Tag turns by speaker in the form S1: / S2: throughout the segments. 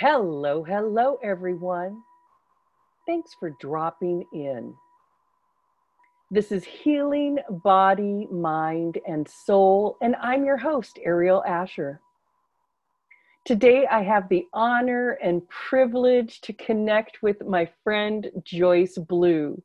S1: Hello, hello, everyone. Thanks for dropping in. This is Healing Body, Mind, and Soul, and I'm your host, Aeriol Ascher. Today, I have the honor and privilege to connect with my friend Joyce Blue.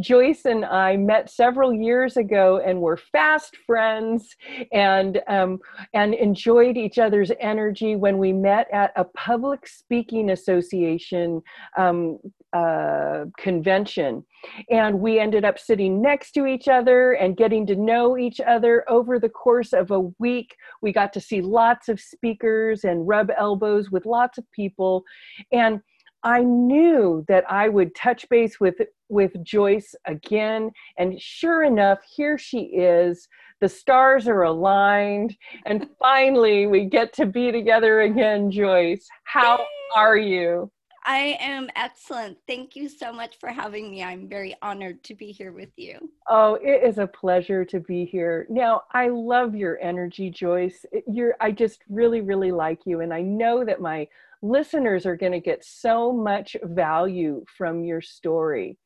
S1: Joyce and I met several years ago and were fast friends and um, and enjoyed each other's energy when we met at a public speaking association um, uh, convention. And we ended up sitting next to each other and getting to know each other over the course of a week. We got to see lots of speakers and rub elbows with lots of people. And I knew that I would touch base with with Joyce again and sure enough here she is the stars are aligned and finally we get to be together again Joyce how are you
S2: I am excellent. Thank you so much for having me. I'm very honored to be here with you.
S1: Oh, it is a pleasure to be here. Now, I love your energy, Joyce. You're I just really really like you and I know that my listeners are going to get so much value from your story.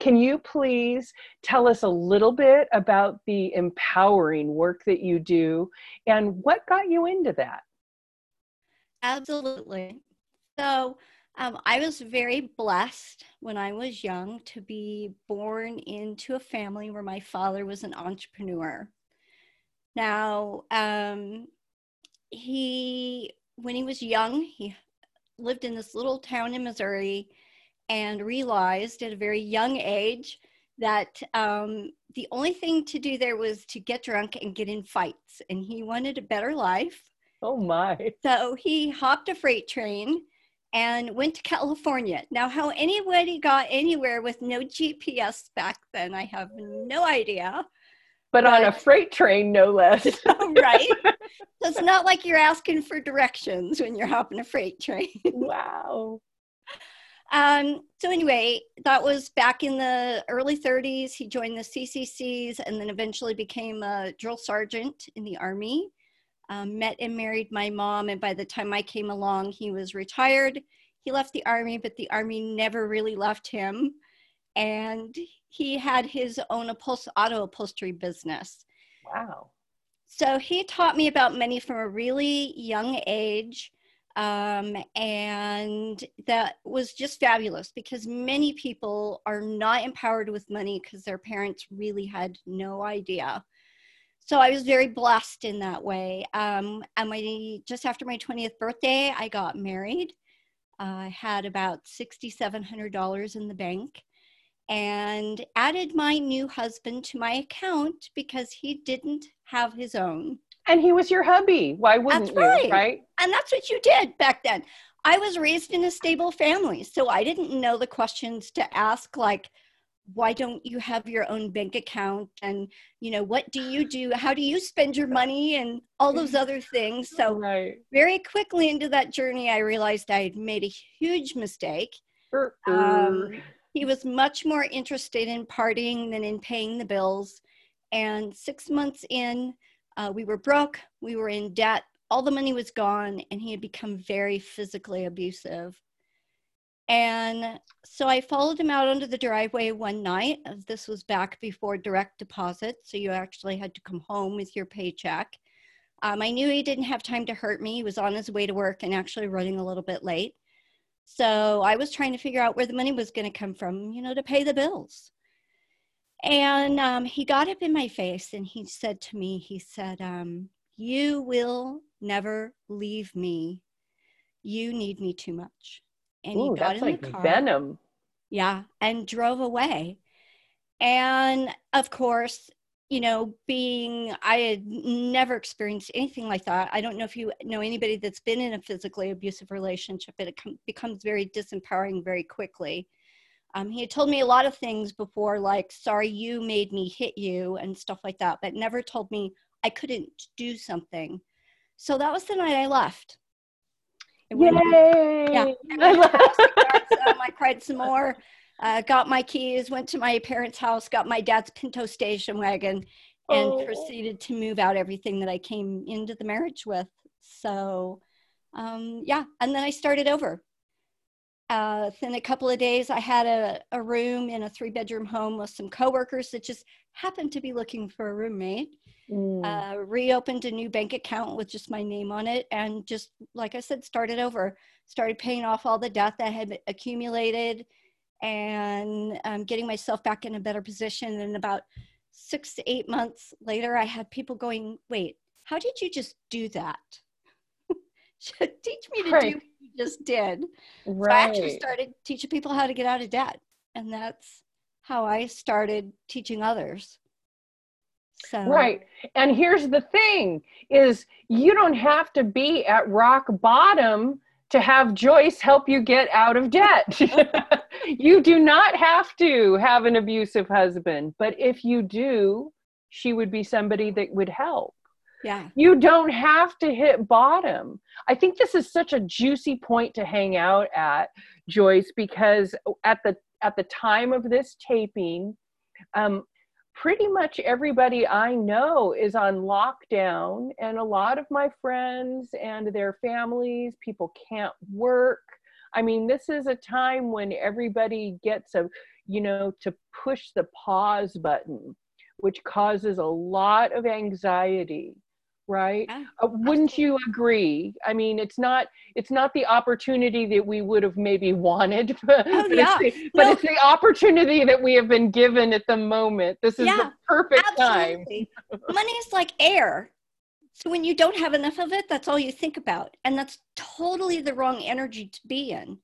S1: Can you please tell us a little bit about the empowering work that you do and what got you into that?
S2: Absolutely. So, um, I was very blessed when I was young to be born into a family where my father was an entrepreneur. Now, um, he, when he was young, he lived in this little town in Missouri and realized at a very young age that um, the only thing to do there was to get drunk and get in fights. And he wanted a better life.
S1: Oh my.
S2: So he hopped a freight train and went to California. Now, how anybody got anywhere with no GPS back then, I have no idea.
S1: But, but on a freight train, no less.
S2: right. So it's not like you're asking for directions when you're hopping a freight train.
S1: wow.
S2: Um, so anyway, that was back in the early 30s. He joined the CCCs and then eventually became a drill sergeant in the Army. Um, met and married my mom, and by the time I came along, he was retired. He left the Army, but the Army never really left him. And he had his own auto upholstery business.
S1: Wow.
S2: So he taught me about money from a really young age. Um, and that was just fabulous because many people are not empowered with money because their parents really had no idea. So I was very blessed in that way. Um, and my just after my 20th birthday, I got married. Uh, I had about $6,700 in the bank and added my new husband to my account because he didn't have his own.
S1: And he was your hubby. Why wouldn't
S2: that's right.
S1: you? Right.
S2: And that's what you did back then. I was raised in a stable family, so I didn't know the questions to ask, like, why don't you have your own bank account and you know what do you do how do you spend your money and all those other things so
S1: right.
S2: very quickly into that journey i realized i had made a huge mistake um, he was much more interested in partying than in paying the bills and six months in uh, we were broke, we were in debt, all the money was gone, and he had become very physically abusive. And so I followed him out onto the driveway one night. This was back before direct deposit, so you actually had to come home with your paycheck. Um, I knew he didn't have time to hurt me. He was on his way to work and actually running a little bit late. So I was trying to figure out where the money was going to come from, you know, to pay the bills. And um, he got up in my face and he said to me, he said, um, You will never leave me. You need me too much.
S1: And Ooh, he got in like the car. Venom.
S2: Yeah, and drove away. And of course, you know, being, I had never experienced anything like that. I don't know if you know anybody that's been in a physically abusive relationship, it becomes very disempowering very quickly. Um, he had told me a lot of things before, like, sorry, you made me hit you and stuff like that, but never told me I couldn't do something. So that was the night I left.
S1: Yay! yeah.
S2: I, I cried some more, uh, got my keys, went to my parents' house, got my dad's Pinto station wagon, and oh. proceeded to move out everything that I came into the marriage with. So um, yeah, and then I started over. Uh, within a couple of days, I had a, a room in a three bedroom home with some coworkers that just happened to be looking for a roommate. Mm. Uh, reopened a new bank account with just my name on it, and just like I said, started over. Started paying off all the debt that had accumulated, and um, getting myself back in a better position. And about six to eight months later, I had people going, "Wait, how did you just do that?" teach me to right. do what you just did. Right. So I actually started teaching people how to get out of debt. And that's how I started teaching others.
S1: So. Right. And here's the thing is you don't have to be at rock bottom to have Joyce help you get out of debt. you do not have to have an abusive husband, but if you do, she would be somebody that would help.
S2: Yeah.
S1: You don't have to hit bottom. I think this is such a juicy point to hang out at, Joyce, because at the at the time of this taping, um, pretty much everybody I know is on lockdown, and a lot of my friends and their families, people can't work. I mean, this is a time when everybody gets a, you know, to push the pause button, which causes a lot of anxiety right? Yeah, uh, wouldn't you agree? I mean it's not it's not the opportunity that we would have maybe wanted but, oh, yeah. it's, the, but no. it's the opportunity that we have been given at the moment. This is yeah, the perfect absolutely.
S2: time money is like air. So when you don't have enough of it that's all you think about and that's totally the wrong energy to be in.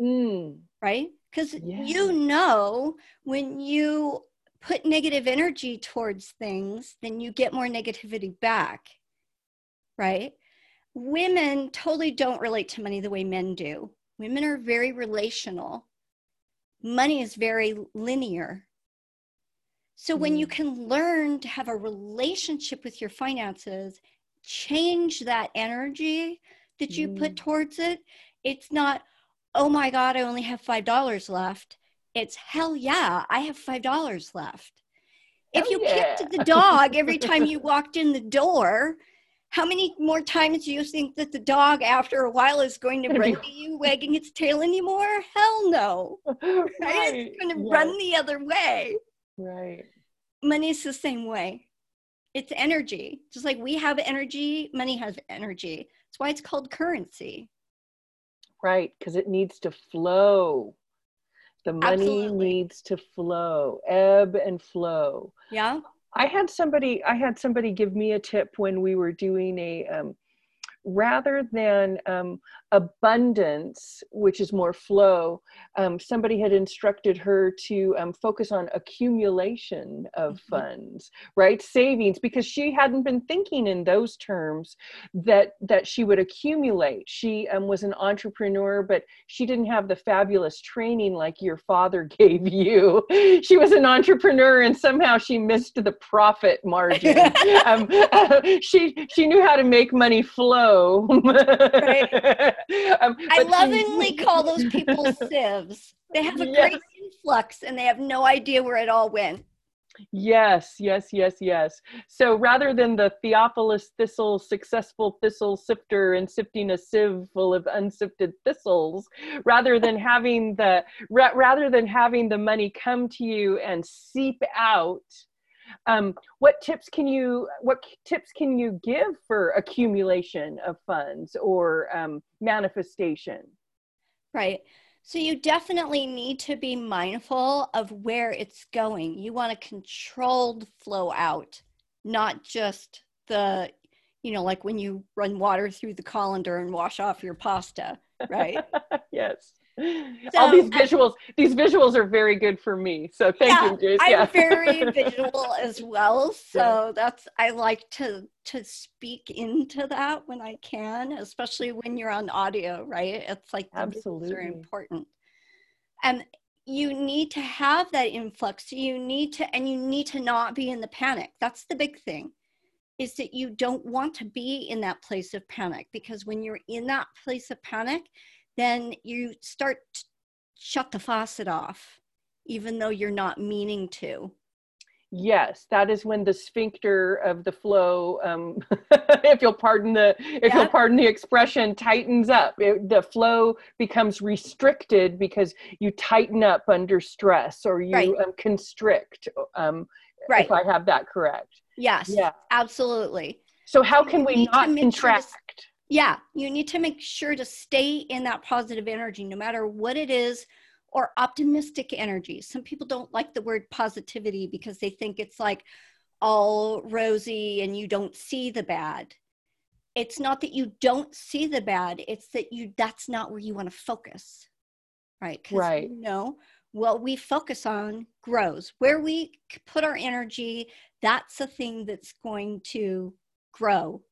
S2: Mm. right? Because you know when you put negative energy towards things, then you get more negativity back, right? Women totally don't relate to money the way men do. Women are very relational. Money is very linear. So when you mm. can learn to have a relationship with your finances, change that energy that you mm. put towards it, it's not, oh my God, I only have $5 left it's hell yeah, I have five dollars left. Hell if you yeah. kicked the dog every time you walked in the door, how many more times do you think that the dog after a while is going to run to you wagging its tail anymore? Hell no. Right? right. It's going to yes. run the other way.
S1: Right.
S2: Money's the same way. It's energy. Just like we have energy, money has energy. That's why it's called currency.
S1: Right, because it needs to flow. The money Absolutely. needs to flow, ebb and flow.
S2: Yeah.
S1: I had somebody I had somebody give me a tip when we were doing a um, rather than um, abundance, which is more flow, um, somebody had instructed her to um, focus on accumulation of mm-hmm. funds, right? Savings, because she hadn't been thinking in those terms that that she would accumulate. She um, was an entrepreneur, but she didn't have the fabulous training like your father gave you. She was an entrepreneur, and somehow she missed the profit margin. Um, she she knew how to make money flow. right.
S2: um, I lovingly call those people sieves. They have a yes. great influx and they have no idea where it all went.
S1: Yes, yes, yes, yes. So rather than the Theophilus thistle, successful thistle sifter and sifting a sieve full of unsifted thistles, rather than having the ra- rather than having the money come to you and seep out, um, what tips can you what tips can you give for accumulation of funds or um, manifestation?
S2: Right. So you definitely need to be mindful of where it's going. You want a controlled flow out, not just the, you know, like when you run water through the colander and wash off your pasta, right?
S1: yes. So, all these visuals these visuals are very good for me so thank yeah, you Jace.
S2: yeah. i'm very visual as well so yeah. that's i like to to speak into that when i can especially when you're on audio right it's like absolutely are important and you need to have that influx you need to and you need to not be in the panic that's the big thing is that you don't want to be in that place of panic because when you're in that place of panic then you start to shut the faucet off, even though you're not meaning to.
S1: Yes, that is when the sphincter of the flow, um, if you'll pardon the if yeah. you'll pardon the expression, tightens up. It, the flow becomes restricted because you tighten up under stress or you right. um, constrict. Um, right. If I have that correct.
S2: Yes. Yeah. Absolutely.
S1: So how can we not contract?
S2: Yeah, you need to make sure to stay in that positive energy, no matter what it is or optimistic energy. Some people don't like the word positivity because they think it's like all rosy and you don't see the bad. It's not that you don't see the bad, it's that you that's not where you want to focus. Right?
S1: Right.
S2: You know, what we focus on grows. Where we put our energy, that's the thing that's going to grow.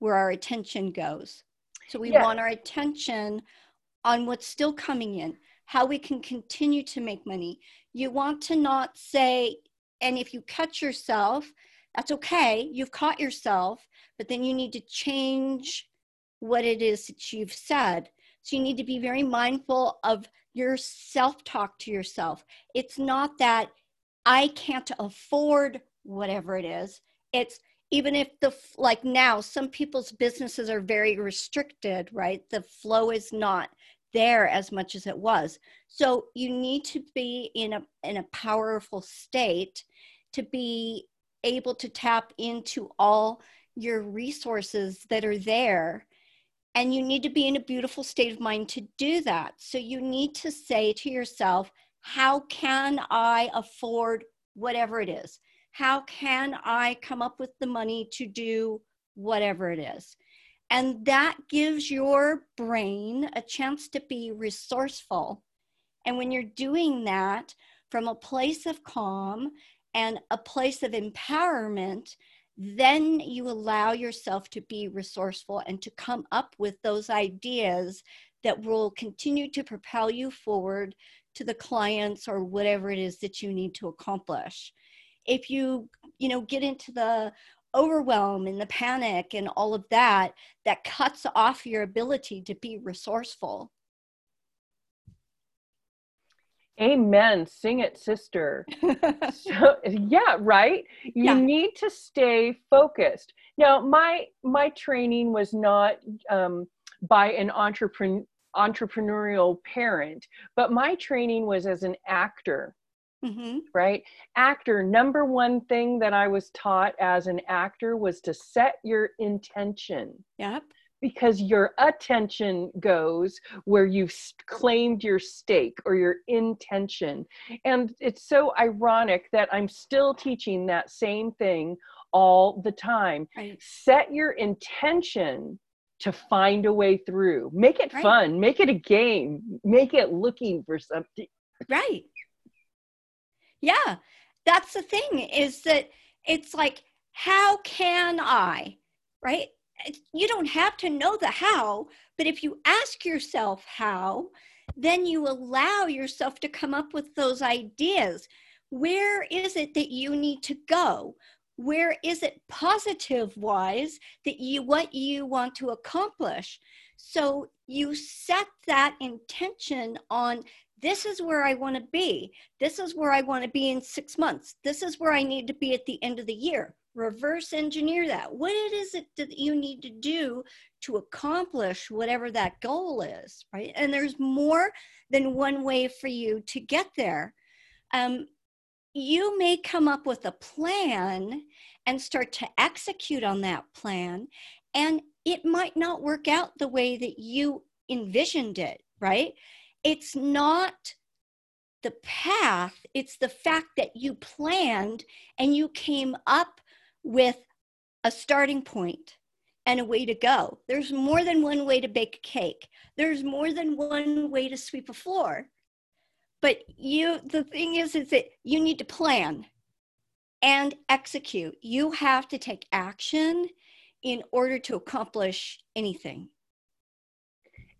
S2: Where our attention goes. So we want our attention on what's still coming in, how we can continue to make money. You want to not say, and if you catch yourself, that's okay. You've caught yourself, but then you need to change what it is that you've said. So you need to be very mindful of your self talk to yourself. It's not that I can't afford whatever it is. It's even if the like now some people's businesses are very restricted right? The flow is not there as much as it was. So you need to be in a in a powerful state to be able to tap into all your resources that are there. And you need to be in a beautiful state of mind to do that. So you need to say to yourself how can i afford whatever it is how can I come up with the money to do whatever it is? And that gives your brain a chance to be resourceful. And when you're doing that from a place of calm and a place of empowerment, then you allow yourself to be resourceful and to come up with those ideas that will continue to propel you forward to the clients or whatever it is that you need to accomplish if you you know get into the overwhelm and the panic and all of that that cuts off your ability to be resourceful.
S1: Amen. Sing it sister. So yeah right? You yeah. need to stay focused. Now my my training was not um, by an entrepreneur entrepreneurial parent but my training was as an actor Mm-hmm. Right? Actor, number one thing that I was taught as an actor was to set your intention.
S2: Yep.
S1: Because your attention goes where you've claimed your stake or your intention. And it's so ironic that I'm still teaching that same thing all the time. Right. Set your intention to find a way through. Make it right. fun, make it a game, make it looking for something.
S2: Right. Yeah, that's the thing is that it's like, how can I, right? You don't have to know the how, but if you ask yourself how, then you allow yourself to come up with those ideas. Where is it that you need to go? Where is it positive wise that you what you want to accomplish? So you set that intention on this is where I want to be. This is where I want to be in six months. This is where I need to be at the end of the year. Reverse engineer that. What is it that you need to do to accomplish whatever that goal is, right? And there's more than one way for you to get there. Um, you may come up with a plan and start to execute on that plan, and it might not work out the way that you envisioned it, right? It's not the path, it's the fact that you planned and you came up with a starting point and a way to go. There's more than one way to bake a cake. There's more than one way to sweep a floor. But you the thing is is that you need to plan and execute. You have to take action in order to accomplish anything.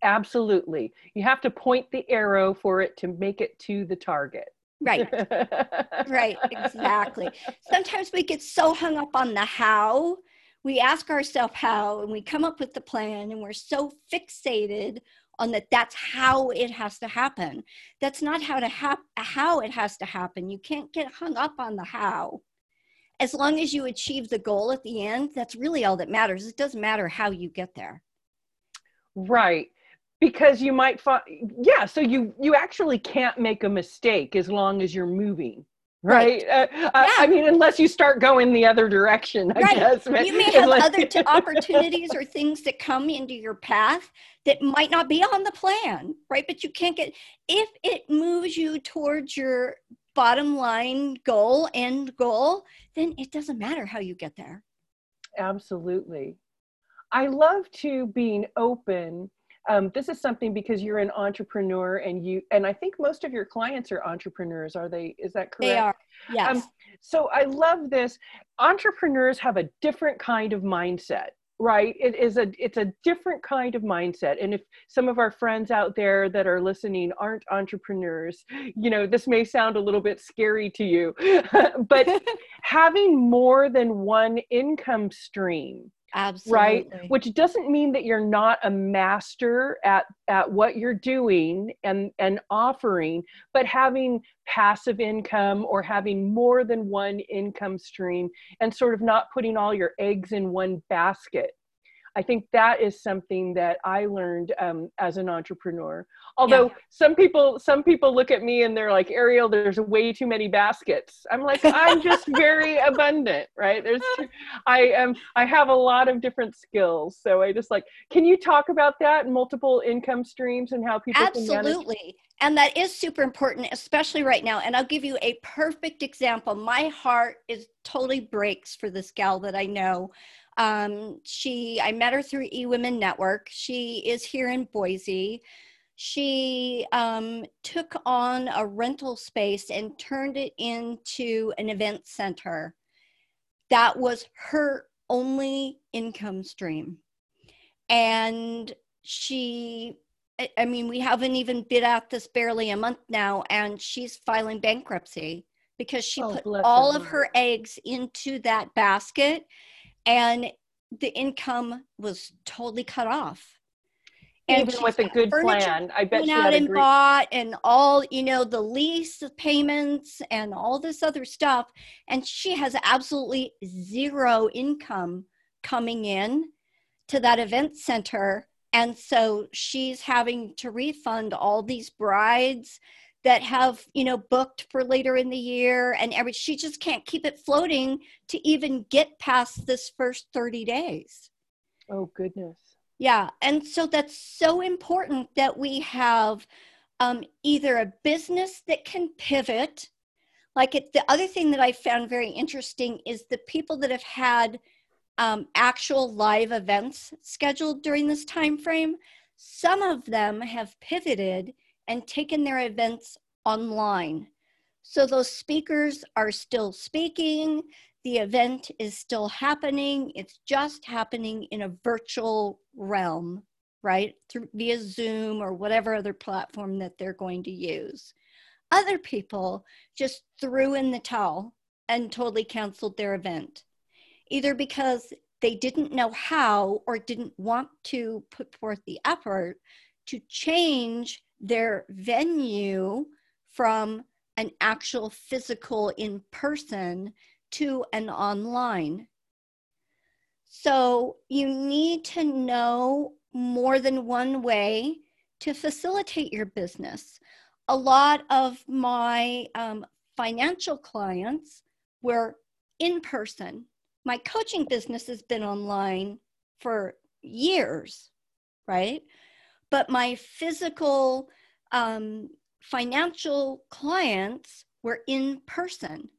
S1: Absolutely. You have to point the arrow for it to make it to the target.
S2: Right. right. Exactly. Sometimes we get so hung up on the how. We ask ourselves how and we come up with the plan and we're so fixated on that that's how it has to happen that's not how to hap- how it has to happen you can't get hung up on the how as long as you achieve the goal at the end that's really all that matters it doesn't matter how you get there
S1: right because you might find yeah so you you actually can't make a mistake as long as you're moving right, right. Uh, yeah. I, I, mean unless you start going the other direction i right. guess
S2: you may have other t- opportunities or things that come into your path that might not be on the plan right but you can't get if it moves you towards your bottom line goal end goal then it doesn't matter how you get there
S1: absolutely i love to being open um, this is something because you're an entrepreneur and you and i think most of your clients are entrepreneurs are they? Is that correct?
S2: they are yes. Um,
S1: so i love this. Entrepreneurs have a different kind of mindset right? It is a it's a different kind of mindset. And if some of our friends out there that are listening aren't entrepreneurs you know this may sound a little bit scary to you but having more than one income stream
S2: Absolutely.
S1: right which doesn't mean that you're not a master at at what you're doing and and offering but having passive income or having more than one income stream and sort of not putting all your eggs in one basket I think that is something that I learned um, as an entrepreneur. Although yeah. some people, some people look at me and they're like, Aeriol, there's way too many baskets. I'm like, I'm just very abundant, right? There's, I am, I have a lot of different skills. So I just like, can you talk about that multiple income streams and how people
S2: absolutely. And that is super important, especially right now. And I'll give you a perfect example. My heart is totally breaks for this gal that I know um, she, I met her through eWomen Network. She is here in Boise. She um, took on a rental space and turned it into an event center. That was her only income stream. And she, I mean, we haven't even been at this barely a month now, and she's filing bankruptcy because she oh, put all her. of her eggs into that basket and the income was totally cut off.
S1: And Even with a good plan, I bet she
S2: out
S1: and
S2: bought and all you know the lease payments and all this other stuff, and she has absolutely zero income coming in to that event center, and so she's having to refund all these brides that have you know booked for later in the year and every she just can't keep it floating to even get past this first 30 days.
S1: Oh goodness
S2: yeah and so that's so important that we have um, either a business that can pivot like it, the other thing that i found very interesting is the people that have had um, actual live events scheduled during this time frame some of them have pivoted and taken their events online. So those speakers are still speaking, the event is still happening, it's just happening in a virtual realm, right? Through, via Zoom or whatever other platform that they're going to use. Other people just threw in the towel and totally canceled their event, either because they didn't know how or didn't want to put forth the effort to change their venue from an actual physical in person to an online. So you need to know more than one way to facilitate your business. A lot of my um, financial clients were in person. My coaching business has been online for years, right? But my physical um, financial clients were in person.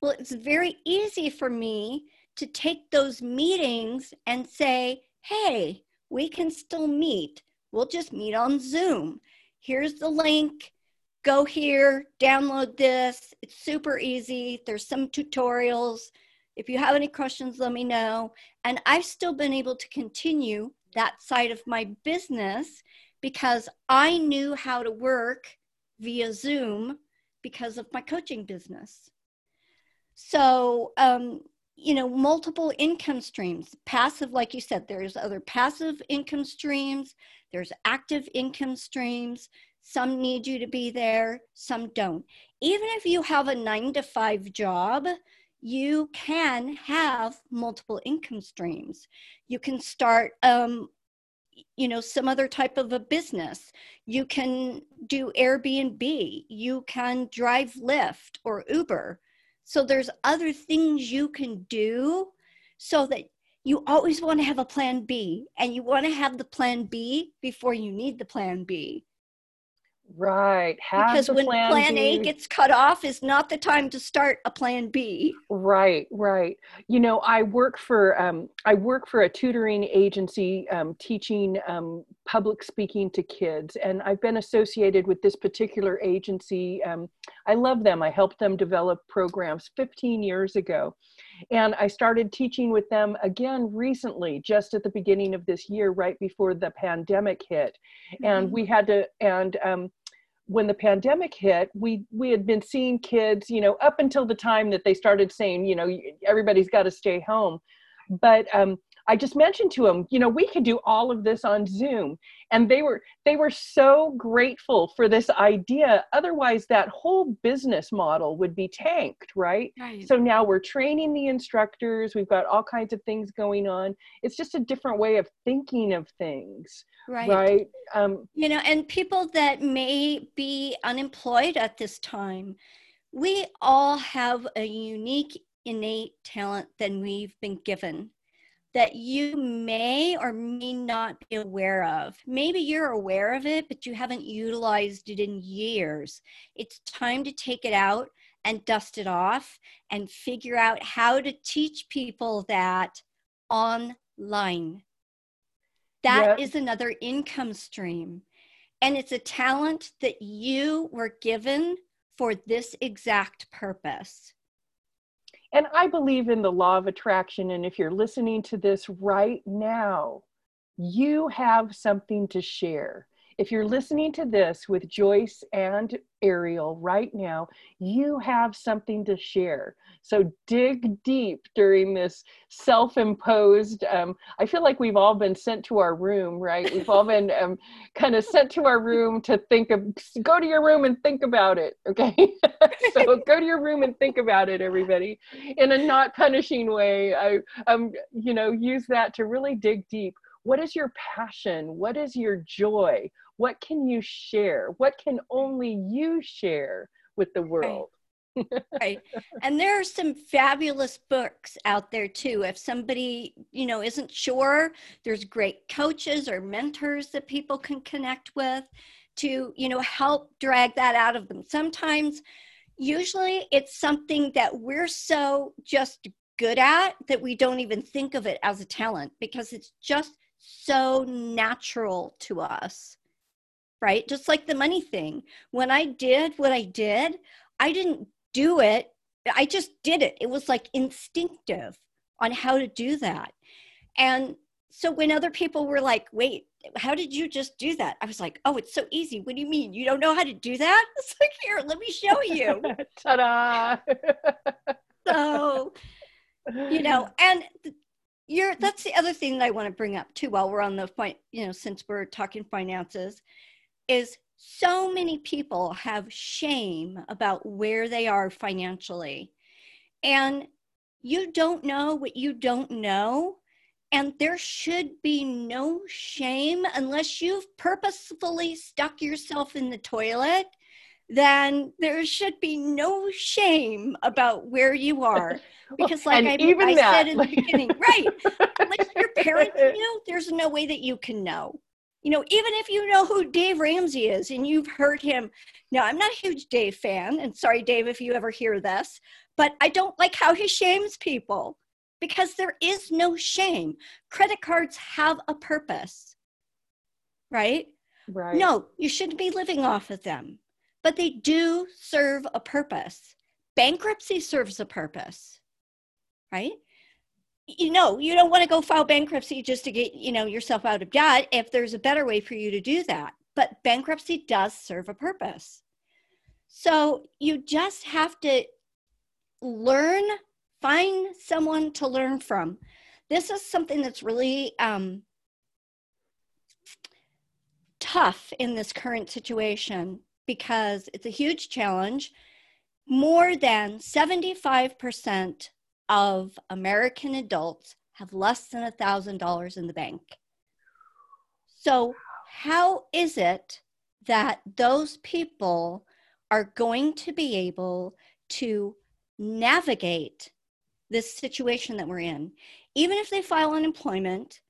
S2: Well, it's very easy for me to take those meetings and say, hey, we can still meet. We'll just meet on Zoom. Here's the link. Go here, download this. It's super easy. There's some tutorials. If you have any questions, let me know. And I've still been able to continue that side of my business because I knew how to work via Zoom because of my coaching business. So, um, you know multiple income streams. Passive like you said there's other passive income streams there's active income streams. Some need you to be there some don't. Even if you have a 9 to 5 job you can have multiple income streams. You can start um, you know some other type of a business. You can do airbnb. You can drive lyft or uber so there's other things you can do so that you always want to have a plan B and you want to have the plan B before you need the plan B.
S1: Right.
S2: Have because when plan, plan A gets cut off is not the time to start a plan B.
S1: Right, right. You know, I work for um, I work for a tutoring agency um, teaching um, public speaking to kids, and I've been associated with this particular agency. Um, I love them. I helped them develop programs 15 years ago, and I started teaching with them again recently, just at the beginning of this year, right before the pandemic hit. Mm-hmm. And we had to, and um, when the pandemic hit, we we had been seeing kids, you know, up until the time that they started saying, you know, everybody's got to stay home. But um, I just mentioned to them, you know, we could do all of this on Zoom. And they were they were so grateful for this idea. Otherwise, that whole business model would be tanked, right? right? So now we're training the instructors. We've got all kinds of things going on. It's just a different way of thinking of things. Right. Right.
S2: Um, you know, and people that may be unemployed at this time, we all have a unique innate talent that we've been given that you may or may not be aware of. Maybe you're aware of it, but you haven't utilized it in years. It's time to take it out and dust it off and figure out how to teach people that online. That yep. is another income stream. And it's a talent that you were given for this exact purpose.
S1: And I believe in the law of attraction. And if you're listening to this right now, you have something to share. If you're listening to this with Joyce and Aeriol right now, you have something to share. So dig deep during this self imposed. Um, I feel like we've all been sent to our room, right? We've all been um, kind of sent to our room to think of, go to your room and think about it, okay? so go to your room and think about it, everybody, in a not punishing way. I, um, you know, use that to really dig deep what is your passion what is your joy what can you share? What can only you share with the world?
S2: Right. right. and there are some fabulous books out there too. If somebody you know isn't sure there's great coaches or mentors that people can connect with to you know help drag that out of them. Sometimes usually it's something that we're so just good at that we don't even think of it as a talent because it's just so natural to us, right? Just like the money thing. When I did what I did, I didn't do it, I just did it. It was like instinctive on how to do that. And so when other people were like, wait, how did you just do that? I was like, oh, it's so easy. What do you mean? You don't know how to do that? It's like, here, let me show you.
S1: Ta da!
S2: so, you know, and you're that's the other thing that I want to bring up too while we're on the point, you know, since we're talking finances, is so many people have shame about where they are financially. And you don't know what you don't know. And there should be no shame unless you've purposefully stuck yourself in the toilet then there should be no shame about where you are. Because, like I, I said in the beginning, right? Unless your parents knew, there's no way that you can know. You know, even if you know who Dave Ramsey is and you've heard him. Now, I'm not a huge Dave fan, and sorry, Dave, if you ever hear this, but I don't like how he shames people because there is no shame. Credit cards have a purpose, right? Right. No, you shouldn't be living off of them but they do serve a purpose. Bankruptcy serves a purpose, right? You know, you don't want to go file bankruptcy just to get, you know, yourself out of debt if there's a better way for you to do that. But bankruptcy does serve a purpose. So you just have to learn find someone to learn from. This is something that's really um, tough in this current situation because it's a huge challenge. More than 75% of American adults have less than $1,000 in the bank. So, how is it that those people are going to be able to navigate this situation that we're in? Even if they file unemployment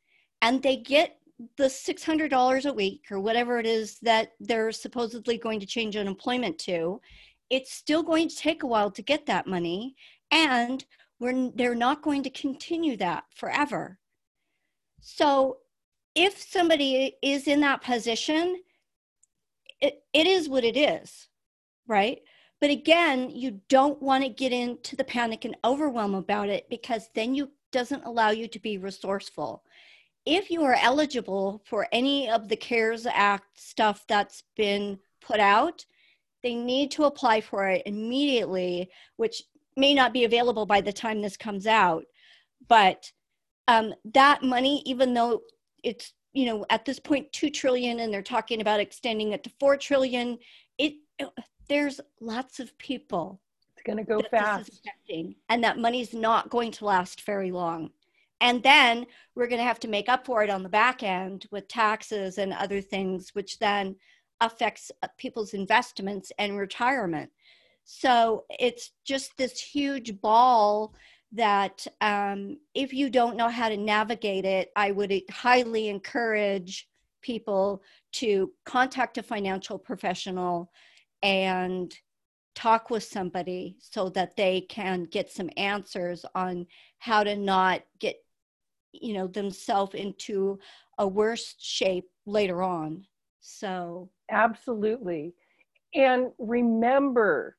S2: and they get the $600 a week or whatever it is that they're supposedly going to change unemployment to, it's still going to take a while to get that money. And we're, they're not going to continue that forever. So if somebody is in that position, it, it is what it is, right? But again, you don't want to get into the panic and overwhelm about it because then you doesn't allow you to be resourceful. If you are eligible for any of the CARES Act stuff that's been put out, they need to apply for it immediately, which may not be available by the time this comes out. But um, that money, even though it's you know at this point two trillion, and they're talking about extending it to four trillion, it there's lots of people It's
S1: going to go fast.
S2: and that money's not going to last very long. And then we're going to have to make up for it on the back end with taxes and other things, which then affects uh, people's investments and retirement. So it's just this huge ball that um, if you don't know how to navigate it, I would highly encourage people to contact a financial professional and talk with somebody so that they can get some answers on how to not get you know themselves into a worse shape later on. So
S1: absolutely. And remember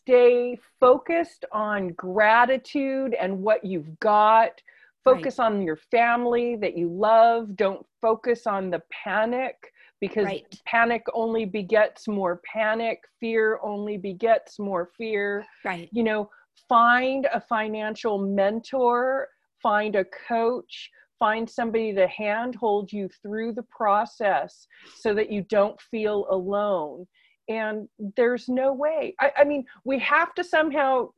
S1: stay focused on gratitude and what you've got. Focus right. on your family that you love. Don't focus on the panic because right. panic only begets more panic. Fear only begets more fear.
S2: Right.
S1: You know find a financial mentor find a coach find somebody to handhold you through the process so that you don't feel alone and there's no way i, I mean we have to somehow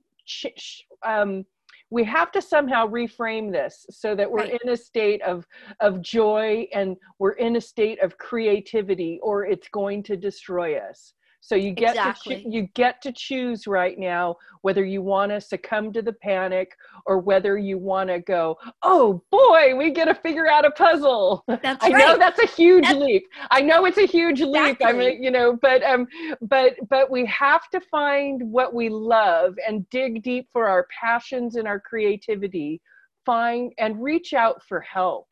S1: um, we have to somehow reframe this so that we're right. in a state of of joy and we're in a state of creativity or it's going to destroy us so you get exactly. to cho- you get to choose right now whether you want to succumb to the panic or whether you want to go, "Oh boy, we get to figure out a puzzle."
S2: That's
S1: I
S2: right.
S1: know that's a huge that's, leap. I know it's a huge leap. I mean, you know, but um but but we have to find what we love and dig deep for our passions and our creativity. Find and reach out for help.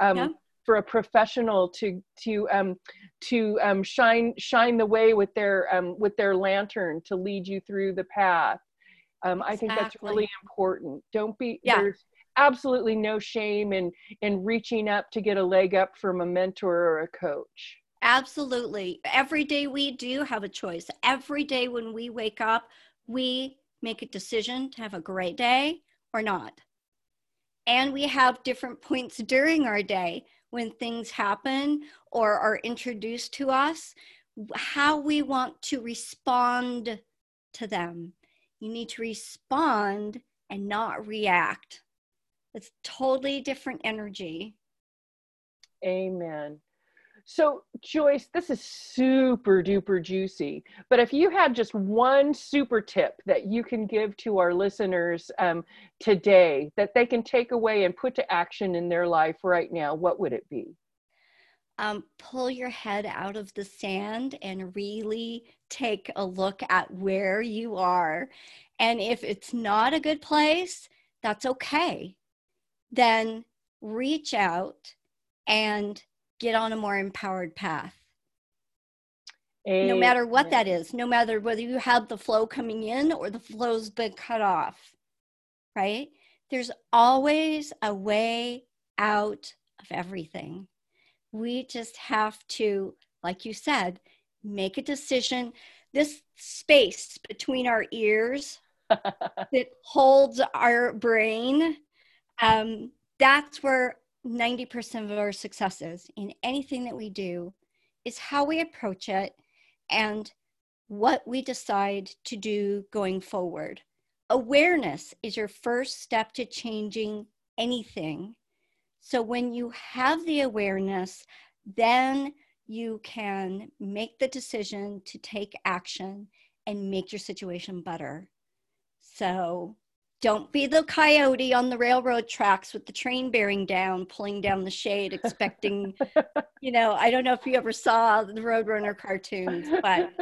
S1: Um, yeah for a professional to to um, to um, shine shine the way with their um, with their lantern to lead you through the path. Um, I think that's really important. Don't be yeah. there's absolutely no shame in in reaching up to get a leg up from a mentor or a coach.
S2: Absolutely. Every day we do have a choice. Every day when we wake up, we make a decision to have a great day or not. And we have different points during our day when things happen or are introduced to us, how we want to respond to them. You need to respond and not react. It's totally different energy.
S1: Amen. So, Joyce, this is super duper juicy. But if you had just one super tip that you can give to our listeners um, today that they can take away and put to action in their life right now, what would it be?
S2: Um, pull your head out of the sand and really take a look at where you are. And if it's not a good place, that's okay. Then reach out and get on a more empowered path. no matter what that is, no matter whether you have the flow coming in or the flow's been cut off, right? There's always a way out of everything. We just have to, like you said, make a decision. This space between our ears that holds our brain. Um, that's where 90% of our successes in anything that we do is how we approach it and what we decide to do going forward. Awareness is your first step to changing anything. So when you have the awareness, then you can make the decision to take action and make your situation better. So don't be the coyote on the railroad tracks with the train bearing down, pulling down the shade, expecting, you know, I don't know if you ever saw the Roadrunner cartoons, but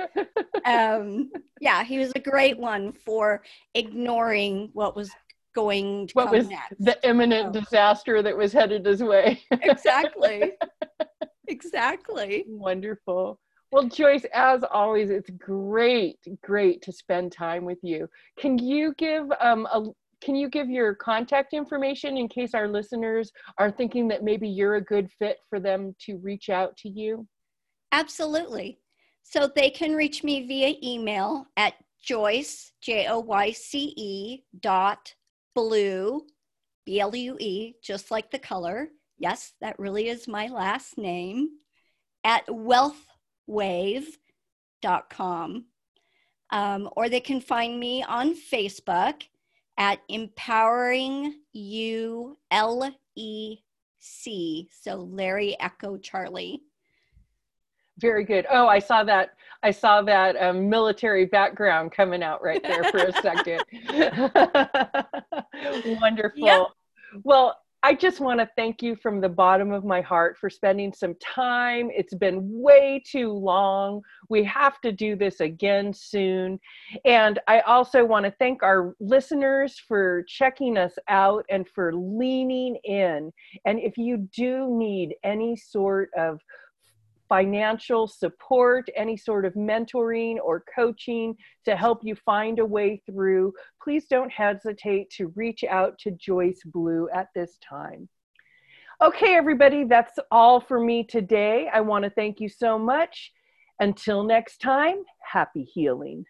S2: um, yeah, he was a great one for ignoring what was going
S1: what was next. the imminent disaster that was headed his way.
S2: exactly. Exactly.
S1: Wonderful. Well, Joyce, as always, it's great, great to spend time with you. Can you give um, a can you give your contact information in case our listeners are thinking that maybe you're a good fit for them to reach out to you?
S2: Absolutely. So they can reach me via email at Joyce, J O Y C E dot blue, B L U E, just like the color. Yes, that really is my last name, at wealth wave.com. Um, or they can find me on Facebook at Empowering You L E C. So Larry Echo Charlie.
S1: Very good. Oh, I saw that. I saw that um, military background coming out right there for a second. Wonderful. Yep. Well, I just want to thank you from the bottom of my heart for spending some time. It's been way too long. We have to do this again soon. And I also want to thank our listeners for checking us out and for leaning in. And if you do need any sort of financial support, any sort of mentoring or coaching to help you find a way through, please don't hesitate to reach out to Joyce Blue at this time. Okay, everybody, that's all for me today. I want to thank you so much. Until next time, happy healing.